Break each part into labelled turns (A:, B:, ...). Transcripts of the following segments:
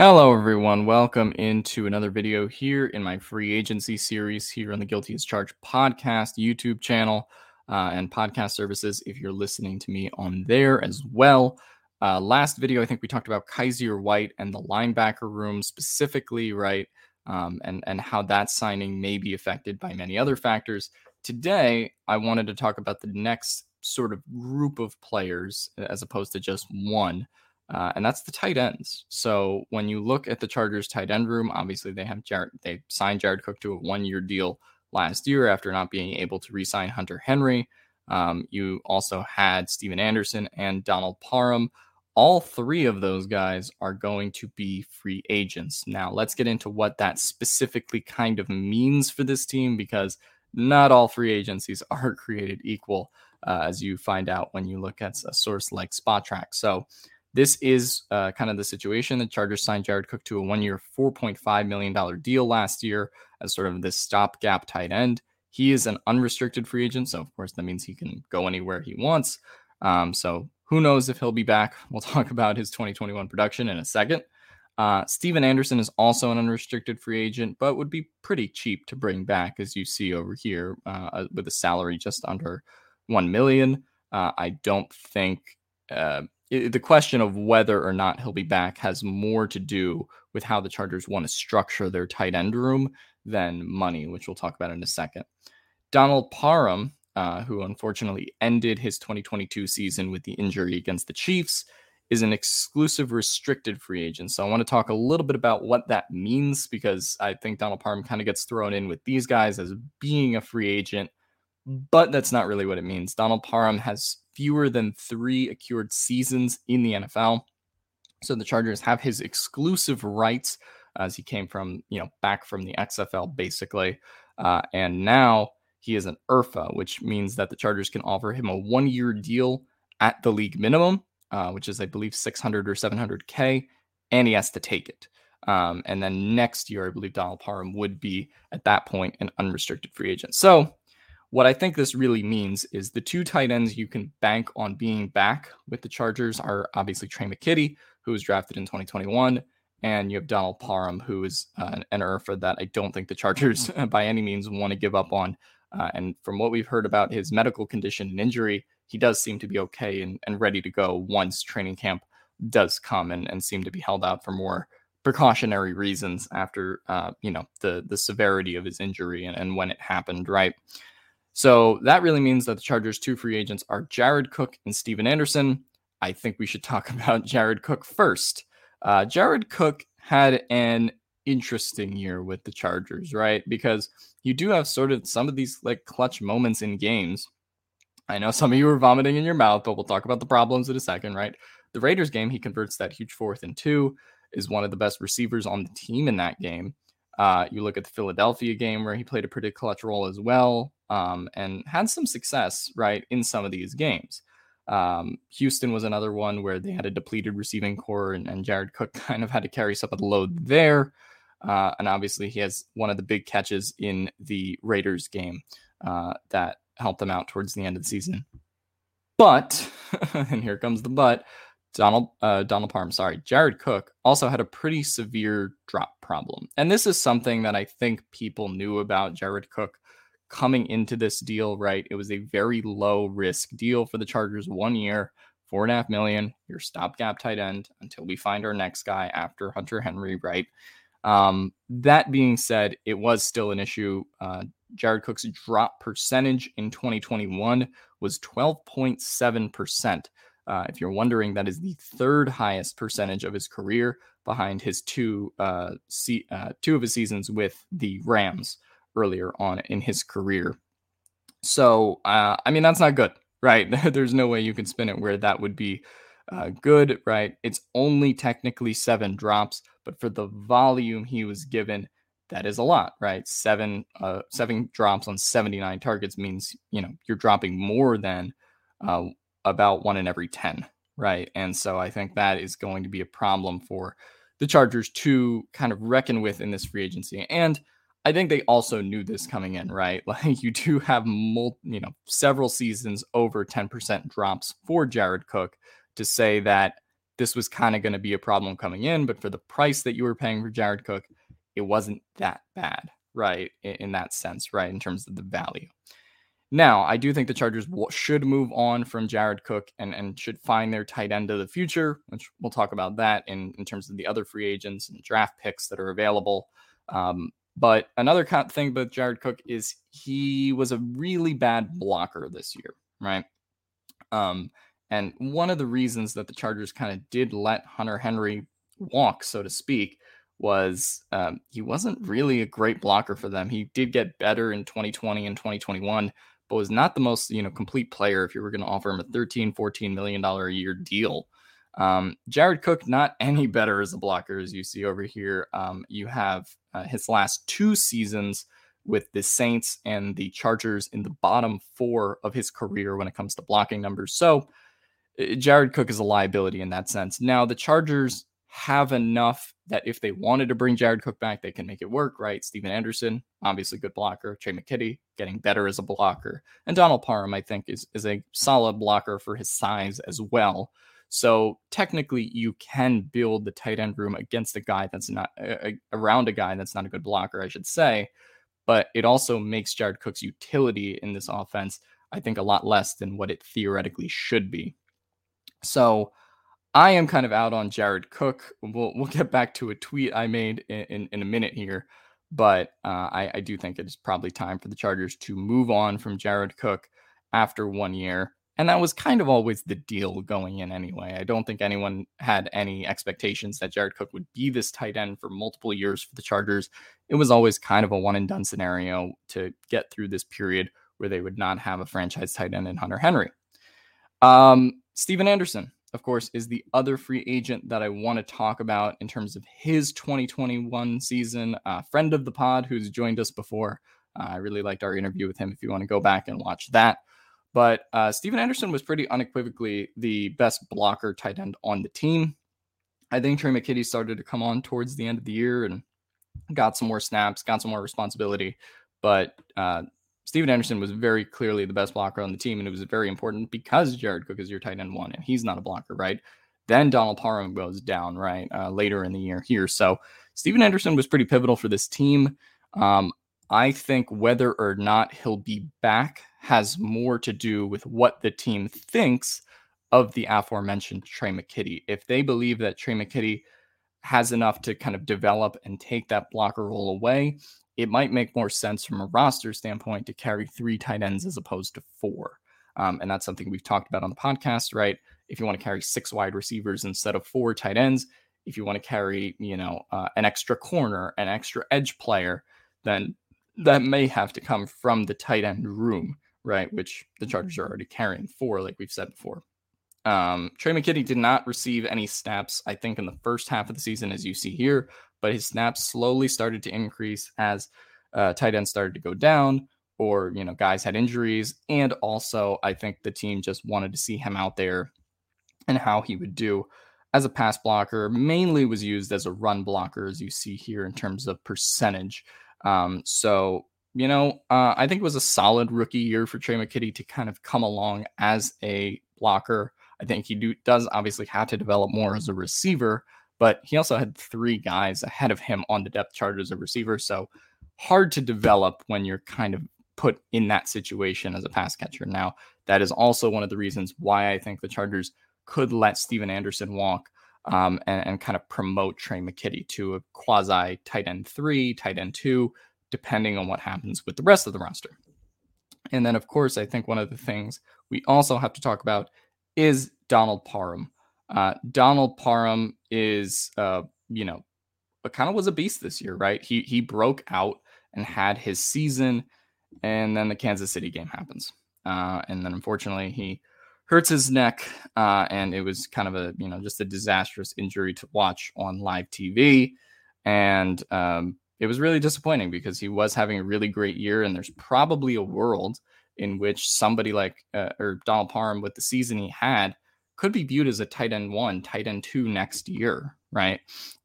A: Hello, everyone. Welcome into another video here in my free agency series here on the Guilty as Charged podcast YouTube channel uh, and podcast services. If you're listening to me on there as well, uh, last video I think we talked about Kyzir White and the linebacker room specifically, right? Um, and and how that signing may be affected by many other factors. Today, I wanted to talk about the next sort of group of players as opposed to just one uh, and that's the tight ends. So when you look at the Chargers tight end room, obviously they have Jared, they signed Jared Cook to a one year deal last year after not being able to re-sign Hunter Henry. Um, you also had Stephen Anderson and Donald Parham. All three of those guys are going to be free agents. Now, let's get into what that specifically kind of means for this team because not all free agencies are created equal, uh, as you find out when you look at a source like Spotrac. So, this is uh, kind of the situation. The Chargers signed Jared Cook to a one year, $4.5 million deal last year as sort of this stopgap tight end. He is an unrestricted free agent. So, of course, that means he can go anywhere he wants. Um, so, who knows if he'll be back? We'll talk about his 2021 production in a second. Uh, Stephen Anderson is also an unrestricted free agent, but would be pretty cheap to bring back, as you see over here, uh, with a salary just under one million. Uh, I don't think uh, the question of whether or not he'll be back has more to do with how the Chargers want to structure their tight end room than money, which we'll talk about in a second. Donald Parham, uh, who unfortunately ended his 2022 season with the injury against the Chiefs, is an exclusive restricted free agent. So I want to talk a little bit about what that means because I think Donald Parham kind of gets thrown in with these guys as being a free agent, but that's not really what it means. Donald Parham has fewer than three accrued seasons in the NFL. So the Chargers have his exclusive rights as he came from, you know, back from the XFL basically. Uh, and now he is an IRFA, which means that the Chargers can offer him a one year deal at the league minimum, uh, which is, I believe, 600 or 700K, and he has to take it. Um, and then next year, I believe Donald Parham would be at that point an unrestricted free agent. So what I think this really means is the two tight ends you can bank on being back with the Chargers are obviously Tre' McKitty, who was drafted in 2021, and you have Donald Parham, who is uh, an IRFA that I don't think the Chargers by any means want to give up on. Uh, and from what we've heard about his medical condition and injury, he does seem to be okay and, and ready to go once training camp does come and, and seem to be held out for more precautionary reasons after uh, you know the the severity of his injury and, and when it happened, right? So that really means that the Chargers' two free agents are Jared Cook and Stephen Anderson. I think we should talk about Jared Cook first. Uh, Jared Cook had an interesting year with the Chargers, right? Because you do have sort of some of these like clutch moments in games. I know some of you are vomiting in your mouth, but we'll talk about the problems in a second, right? The Raiders game, he converts that huge fourth and two, is one of the best receivers on the team in that game. Uh, you look at the Philadelphia game where he played a pretty clutch role as well um, and had some success, right, in some of these games. Um, Houston was another one where they had a depleted receiving corps, and, and Jared Cook kind of had to carry some of the load there. Uh, and obviously, he has one of the big catches in the Raiders game uh, that helped them out towards the end of the season. But and here comes the but. Donald uh, Donald Parham, sorry, Jared Cook also had a pretty severe drop problem, and this is something that I think people knew about Jared Cook coming into this deal. Right, it was a very low risk deal for the Chargers, one year, four and a half million, your stopgap tight end until we find our next guy after Hunter Henry. Right. Um, that being said, it was still an issue. Uh, Jared Cook's drop percentage in 2021 was 12.7%. Uh, if you're wondering, that is the third highest percentage of his career behind his two uh, se- uh, two of his seasons with the Rams earlier on in his career. So, uh, I mean, that's not good, right? There's no way you can spin it where that would be uh, good, right? It's only technically seven drops, but for the volume he was given, that is a lot, right? Seven uh, seven drops on 79 targets means you know you're dropping more than uh, about one in every 10, right? And so I think that is going to be a problem for the Chargers to kind of reckon with in this free agency. And I think they also knew this coming in, right? Like you do have mul- you know, several seasons over 10% drops for Jared Cook to say that this was kind of going to be a problem coming in, but for the price that you were paying for Jared Cook, it wasn't that bad, right? In, in that sense, right? In terms of the value. Now, I do think the Chargers should move on from Jared Cook and, and should find their tight end of the future, which we'll talk about that in, in terms of the other free agents and draft picks that are available. Um, but another thing about Jared Cook is he was a really bad blocker this year, right? Um, and one of the reasons that the Chargers kind of did let Hunter Henry walk, so to speak, was um, he wasn't really a great blocker for them. He did get better in 2020 and 2021, but was not the most you know complete player if you were going to offer him a 13 14 million dollar a year deal. Um, jared cook not any better as a blocker as you see over here. Um, you have uh, his last two seasons with the saints and the chargers in the bottom four of his career when it comes to blocking numbers. So uh, jared cook is a liability in that sense. Now the chargers have enough that if they wanted to bring Jared Cook back, they can make it work, right? Stephen Anderson, obviously good blocker. Tre' McKitty, getting better as a blocker. And Donald Parham, I think, is, is a solid blocker for his size as well. So technically, you can build the tight end room against a guy that's not uh, around a guy that's not a good blocker, I should say. But it also makes Jared Cook's utility in this offense, I think, a lot less than what it theoretically should be. So I am kind of out on Jared Cook. We'll we'll get back to a tweet I made in, in, in a minute here, but uh, I, I do think it is probably time for the Chargers to move on from Jared Cook after one year. And that was kind of always the deal going in anyway. I don't think anyone had any expectations that Jared Cook would be this tight end for multiple years for the Chargers. It was always kind of a one and done scenario to get through this period where they would not have a franchise tight end in Hunter Henry. Um, Stephen Anderson, of course, is the other free agent that I want to talk about in terms of his 2021 season. Friend of the pod who's joined us before. Uh, I really liked our interview with him if you want to go back and watch that. But uh, Stephen Anderson was pretty unequivocally the best blocker tight end on the team. I think Tre' McKitty started to come on towards the end of the year and got some more snaps, got some more responsibility. But uh, Stephen Anderson was very clearly the best blocker on the team, and it was very important because Jared Cook is your tight end one, and he's not a blocker, right? Then Donald Parham goes down, right, uh, later in the year here. So Stephen Anderson was pretty pivotal for this team. Um, I think whether or not he'll be back has more to do with what the team thinks of the aforementioned Tre' McKitty. If they believe that Tre' McKitty has enough to kind of develop and take that blocker role away, it might make more sense from a roster standpoint to carry three tight ends as opposed to four. Um, and that's something we've talked about on the podcast, right? If you want to carry six wide receivers instead of four tight ends, if you want to carry, you know, uh, an extra corner, an extra edge player, then that may have to come from the tight end room, right? Which the Chargers are already carrying four, like we've said before. Um, Tre' McKitty did not receive any snaps, I think, in the first half of the season, as you see here but his snaps slowly started to increase as uh, tight ends started to go down or you know guys had injuries. And also i think the team just wanted to see him out there and how he would do as a pass blocker mainly was used as a run blocker as you see here in terms of percentage. Um, so you know uh, i think it was a solid rookie year for Tre' McKitty to kind of come along as a blocker I think he do, does obviously have to develop more as a receiver, but he also had three guys ahead of him on the depth chart as a receiver. So hard to develop when you're kind of put in that situation as a pass catcher. Now, that is also one of the reasons why I think the Chargers could let Stephen Anderson walk um, and, and, kind of promote Tre' McKitty to a quasi tight end three, tight end two, depending on what happens with the rest of the roster. And then, of course, I think one of the things we also have to talk about is Donald Parham. Uh, Donald Parham is, uh, you know, kind of was a beast this year, right? He he broke out and had his season, and then the Kansas City game happens, uh, and then unfortunately he hurts his neck, uh, and it was kind of a you know just a disastrous injury to watch on live TV, and um, it was really disappointing because he was having a really great year, and there's probably a world in which somebody like uh, or Donald Parham with the season he had could be viewed as a tight end one, tight end two next year, right?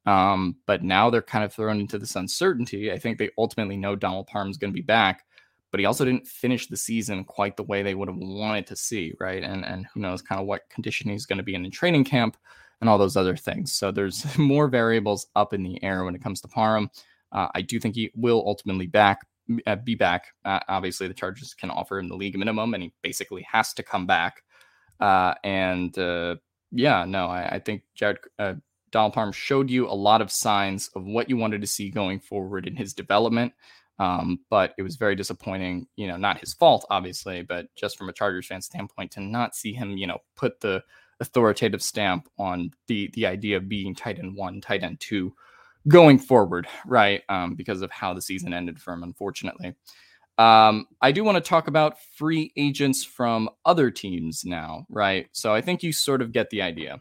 A: Um, but now they're kind of thrown into this uncertainty. I think they ultimately know Donald Parham's going to be back, but he also didn't finish the season quite the way they would have wanted to see, right? And and who knows kind of what condition he's going to be in in training camp and all those other things. So there's more variables up in the air when it comes to Parham. Uh, I do think he will ultimately back uh, be back. Uh, obviously, the Chargers can offer him the league minimum, and he basically has to come back. Uh, and uh, yeah, no, I, I think Jared uh, Donald Parham showed you a lot of signs of what you wanted to see going forward in his development. Um, but it was very disappointing, you know, not his fault, obviously, but just from a Chargers fan standpoint, to not see him, you know, put the authoritative stamp on the the idea of being tight end one, tight end two going forward, right? Um, because of how the season ended for him, unfortunately. Um, I do want to talk about free agents from other teams now, right? So I think you sort of get the idea.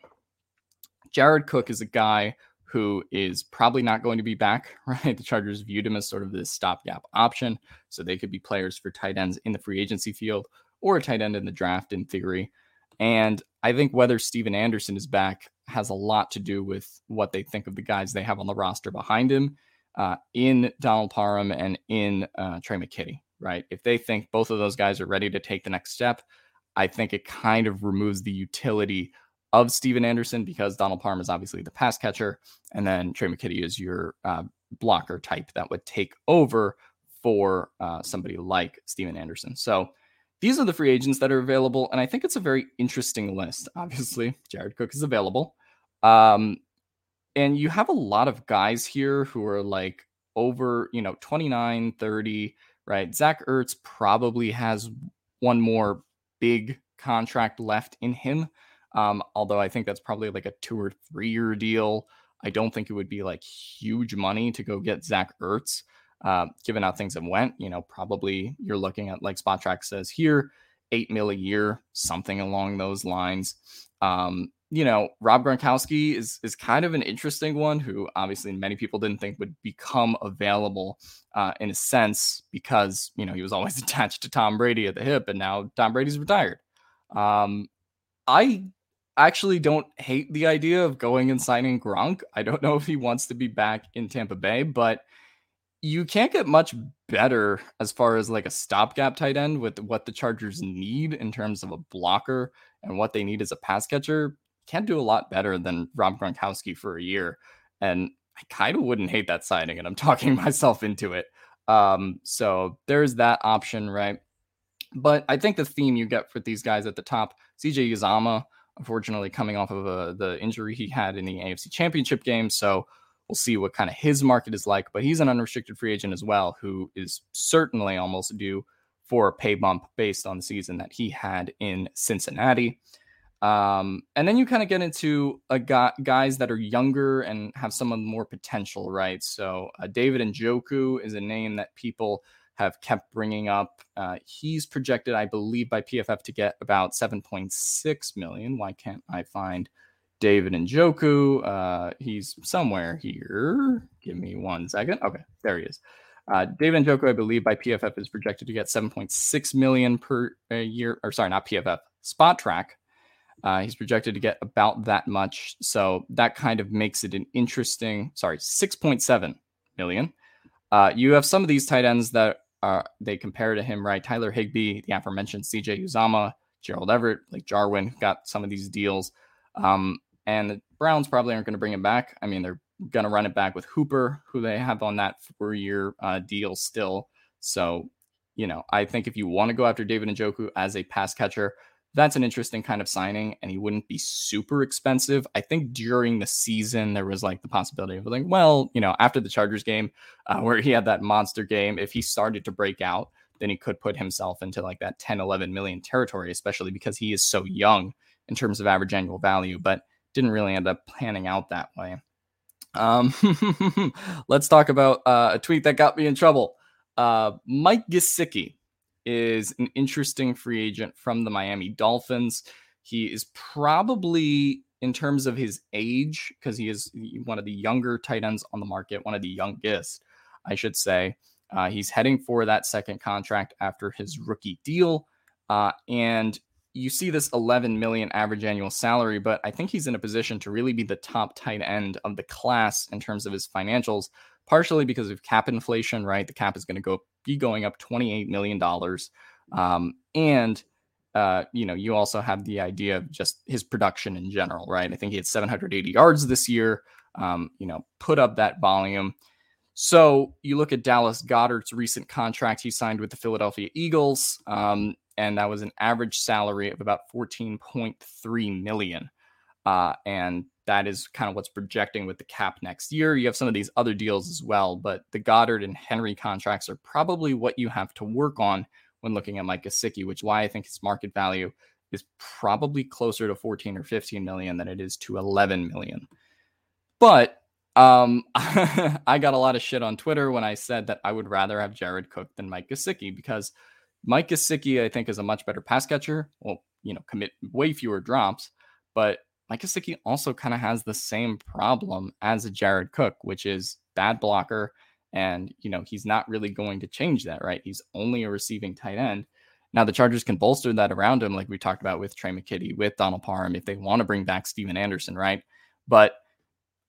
A: Jared Cook is a guy who is probably not going to be back, right? The Chargers viewed him as sort of this stopgap option. So they could be players for tight ends in the free agency field or a tight end in the draft in theory. And I think whether Stephen Anderson is back has a lot to do with what they think of the guys they have on the roster behind him uh, in Donald Parham and in uh, Tre' McKitty, right? If they think both of those guys are ready to take the next step, I think it kind of removes the utility of Stephen Anderson because Donald Parham is obviously the pass catcher, and then Tre' McKitty is your uh, blocker type that would take over for uh, somebody like Stephen Anderson. So these are the free agents that are available, and I think it's a very interesting list. Obviously, Jared Cook is available, um, and you have a lot of guys here who are like over, you know, 29, 30, right? Zach Ertz probably has one more big contract left in him. Um, although I think that's probably like a two or three year deal. I don't think it would be like huge money to go get Zach Ertz, uh, given how things have went. You know, probably you're looking at like Spotrac says here, eight mil a year, something along those lines. Um, you know, Rob Gronkowski is is kind of an interesting one who obviously many people didn't think would become available uh, in a sense because you know he was always attached to Tom Brady at the hip, and now Tom Brady's retired. Um, I actually don't hate the idea of going and signing Gronk. I don't know if he wants to be back in Tampa Bay, but you can't get much better as far as like a stopgap tight end with what the Chargers need in terms of a blocker and what they need as a pass catcher. Can't do a lot better than Rob Gronkowski for a year. And I kind of wouldn't hate that signing, and I'm talking myself into it. Um, so there's that option, right? But I think the theme you get for these guys at the top, CJ Uzomah, unfortunately coming off of uh, the injury he had in the AFC Championship game. So we'll see what kind of his market is like. But he's an unrestricted free agent as well, who is certainly almost due for a pay bump based on the season that he had in Cincinnati. Um, and then you kind of get into a guy, guys that are younger and have some of the more potential, right? So uh, David Njoku is a name that people have kept bringing up. Uh, he's projected, I believe, by PFF to get about 7.6 million. Why can't I find David Njoku? Uh, he's somewhere here. Give me one second. Okay, there he is. Uh, David Njoku, I believe, by PFF is projected to get 7.6 million per year. Or sorry, not PFF. Spotrac. Uh, he's projected to get about that much. So that kind of makes it an interesting. Sorry, 6.7 million. Uh, you have some of these tight ends that are they compare to him, right? Tyler Higbee, the aforementioned CJ Uzomah, Gerald Everett, like Jarwin got some of these deals. Um, and the Browns probably aren't going to bring him back. I mean, they're going to run it back with Hooper, who they have on that four year uh, deal still. So, you know, I think if you want to go after David Njoku as a pass catcher, that's an interesting kind of signing, and he wouldn't be super expensive. I think during the season, there was like the possibility of like, well, you know, after the Chargers game, uh, where he had that monster game, if he started to break out, then he could put himself into like that 10, 11 million territory, especially because he is so young in terms of average annual value, but didn't really end up panning out that way. Um, let's talk about uh, a tweet that got me in trouble. Uh, Mike Gesicki is an interesting free agent from the Miami Dolphins. He is probably, in terms of his age, because he is one of the younger tight ends on the market, one of the youngest, I should say. Uh, he's heading for that second contract after his rookie deal. Uh, and you see this 11 million average annual salary, but I think he's in a position to really be the top tight end of the class in terms of his financials, partially because of cap inflation, right? The cap is going to go be going up 28 million dollars. Um, and uh, you know, you also have the idea of just his production in general, right? I think he had 780 yards this year. Um, you know, put up that volume. So you look at Dallas Goedert's recent contract he signed with the Philadelphia Eagles, um, and that was an average salary of about 14.3 million. Uh, and that is kind of what's projecting with the cap next year. You have some of these other deals as well, but the Goedert and Henry contracts are probably what you have to work on when looking at Mike Gesicki, which why I think his market value is probably closer to 14 or 15 million than it is to 11 million. But um, I got a lot of shit on Twitter when I said that I would rather have Jared Cook than Mike Gesicki because Mike Gesicki, I think, is a much better pass catcher. Well, you know, commit way fewer drops, but Mike Gesicki also kind of has the same problem as Jared Cook, which is bad blocker. And, you know, he's not really going to change that, right? He's only a receiving tight end. Now, the Chargers can bolster that around him, like we talked about with Tre' McKitty, with Donald Parham, if they want to bring back Stephen Anderson, right? But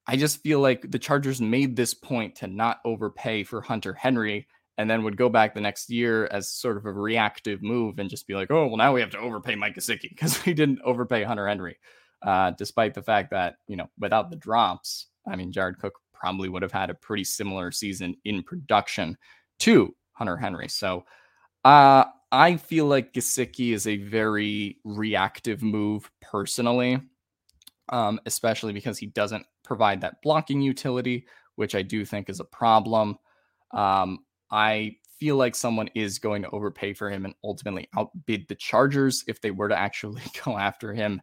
A: I just feel like the Chargers made this point to not overpay for Hunter Henry and then would go back the next year as sort of a reactive move and just be like, oh, well, now we have to overpay Mike Gesicki because we didn't overpay Hunter Henry. Uh, despite the fact that, you know, without the drops, I mean, Jared Cook probably would have had a pretty similar season in production to Hunter Henry. So uh, I feel like Gesicki is a very reactive move personally, um, especially because he doesn't provide that blocking utility, which I do think is a problem. Um, I feel like someone is going to overpay for him and ultimately outbid the Chargers if they were to actually go after him.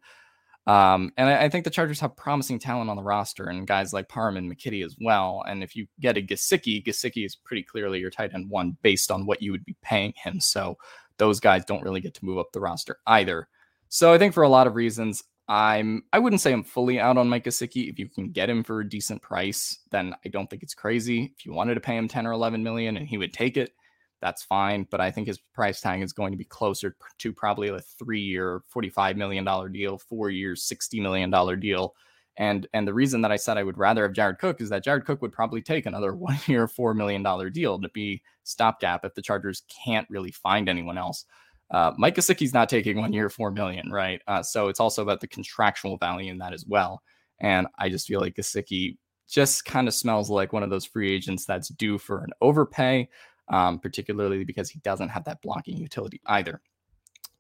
A: Um, and I, I, think the Chargers have promising talent on the roster and guys like Parham and McKitty as well. And if you get a Gesicki, Gesicki is pretty clearly your tight end one based on what you would be paying him. So those guys don't really get to move up the roster either. So I think for a lot of reasons, I'm I wouldn't say I'm fully out on Mike Gesicki. If you can get him for a decent price, then I don't think it's crazy. If you wanted to pay him 10 or 11 million and he would take it, that's fine. But I think his price tag is going to be closer to probably a three-year, $45 million deal, four years, $60 million deal. And and the reason that I said I would rather have Jared Cook is that Jared Cook would probably take another one-year, $4 million deal to be stopgap if the Chargers can't really find anyone else. Uh, Mike Gesicki's not taking one year, four million, right? Uh, so it's also about the contractual value in that as well. And I just feel like Gesicki just kind of smells like one of those free agents that's due for an overpay, um, particularly because he doesn't have that blocking utility either.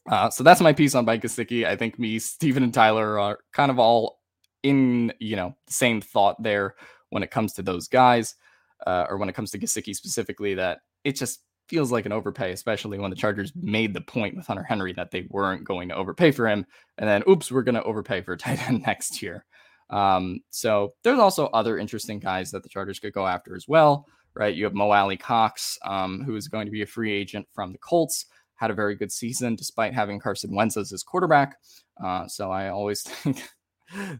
A: Uh, so that's my piece on Mike Gesicki. I think me, Stephen, and Tyler are kind of all in you know the same thought there when it comes to those guys, uh, or when it comes to Gesicki specifically. That it just feels like an overpay, especially when the Chargers made the point with Hunter Henry that they weren't going to overpay for him. And then, oops, we're going to overpay for tight end next year. Um, so there's also other interesting guys that the Chargers could go after as well, right? You have Mo Alie-Cox, um, who is going to be a free agent from the Colts, had a very good season despite having Carson Wentz as his quarterback. Uh, so I always think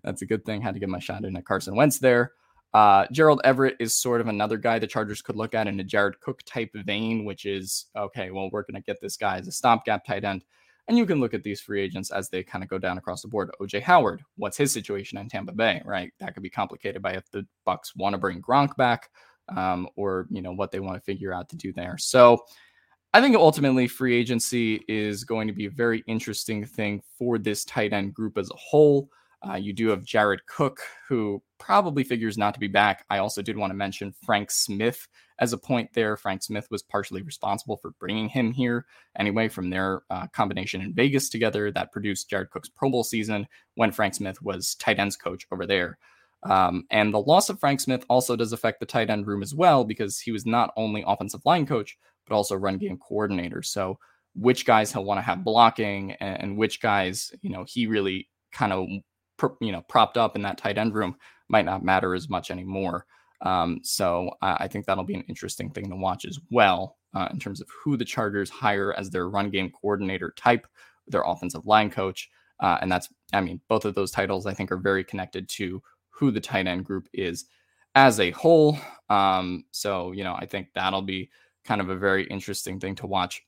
A: that's a good thing. Had to get my shot in at Carson Wentz there. Uh, Gerald Everett is sort of another guy the Chargers could look at in a Jared Cook type vein, which is okay, well, we're going to get this guy as a stopgap tight end. And you can look at these free agents as they kind of go down across the board. OJ Howard, what's his situation in Tampa Bay, right? That could be complicated by if the Bucs want to bring Gronk back, um, or you know what they want to figure out to do there. So I think ultimately free agency is going to be a very interesting thing for this tight end group as a whole. Uh, you do have Jared Cook, who probably figures not to be back. I also did want to mention Frank Smith as a point there. Frank Smith was partially responsible for bringing him here anyway from their uh, combination in Vegas together that produced Jared Cook's Pro Bowl season when Frank Smith was tight ends coach over there. Um, and the loss of Frank Smith also does affect the tight end room as well because he was not only offensive line coach, but also run game coordinator. So which guys he'll want to have blocking and, and which guys, you know, he really kind of you know propped up in that tight end room might not matter as much anymore. Um, so I think that'll be an interesting thing to watch as well uh, in terms of who the Chargers hire as their run game coordinator type, their offensive line coach, uh, and that's I mean both of those titles I think are very connected to who the tight end group is as a whole. Um, so you know I think that'll be kind of a very interesting thing to watch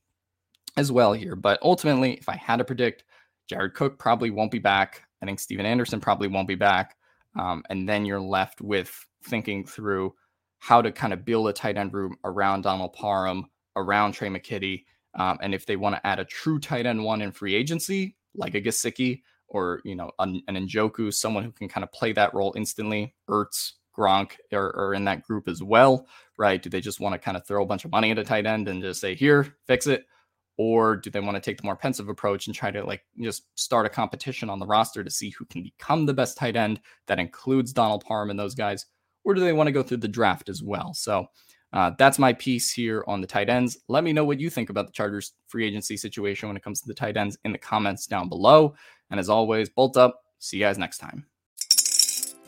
A: as well here. But ultimately, if I had to predict, Jared Cook probably won't be back. I think Stephen Anderson probably won't be back. Um, and then you're left with thinking through how to kind of build a tight end room around Donald Parham, around Tre' McKitty. Um, and if they want to add a true tight end one in free agency, like a Gesicki or, you know, an, an Njoku, someone who can kind of play that role instantly, Ertz, Gronk are, are in that group as well, right? Do they just want to kind of throw a bunch of money at a tight end and just say, here, fix it? Or do they want to take the more pensive approach and try to like just start a competition on the roster to see who can become the best tight end that includes Donald Parham and those guys, or do they want to go through the draft as well? So uh, that's my piece here on the tight ends. Let me know what you think about the Chargers free agency situation when it comes to the tight ends in the comments down below. And as always, bolt up. See you guys next time.